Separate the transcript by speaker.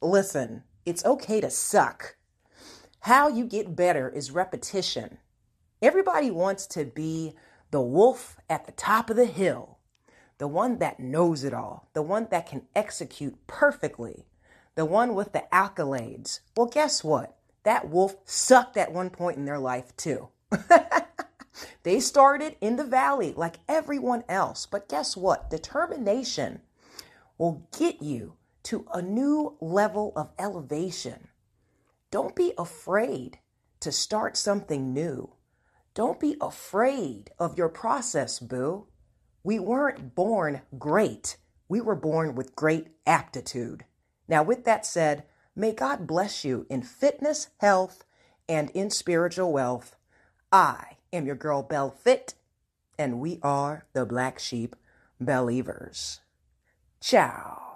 Speaker 1: Listen, it's okay to suck. How you get better is repetition. Everybody wants to be the wolf at the top of the hill, the one that knows it all, the one that can execute perfectly, the one with the accolades. Well, guess what? That wolf sucked at one point in their life, too. they started in the valley like everyone else. But guess what? Determination will get you to a new level of elevation. Don't be afraid to start something new. Don't be afraid of your process, boo. We weren't born great. We were born with great aptitude. Now, with that said, may God bless you in fitness, health, and in spiritual wealth. I am your girl, BellFit, and we are the Black Sheep Believers. Ciao.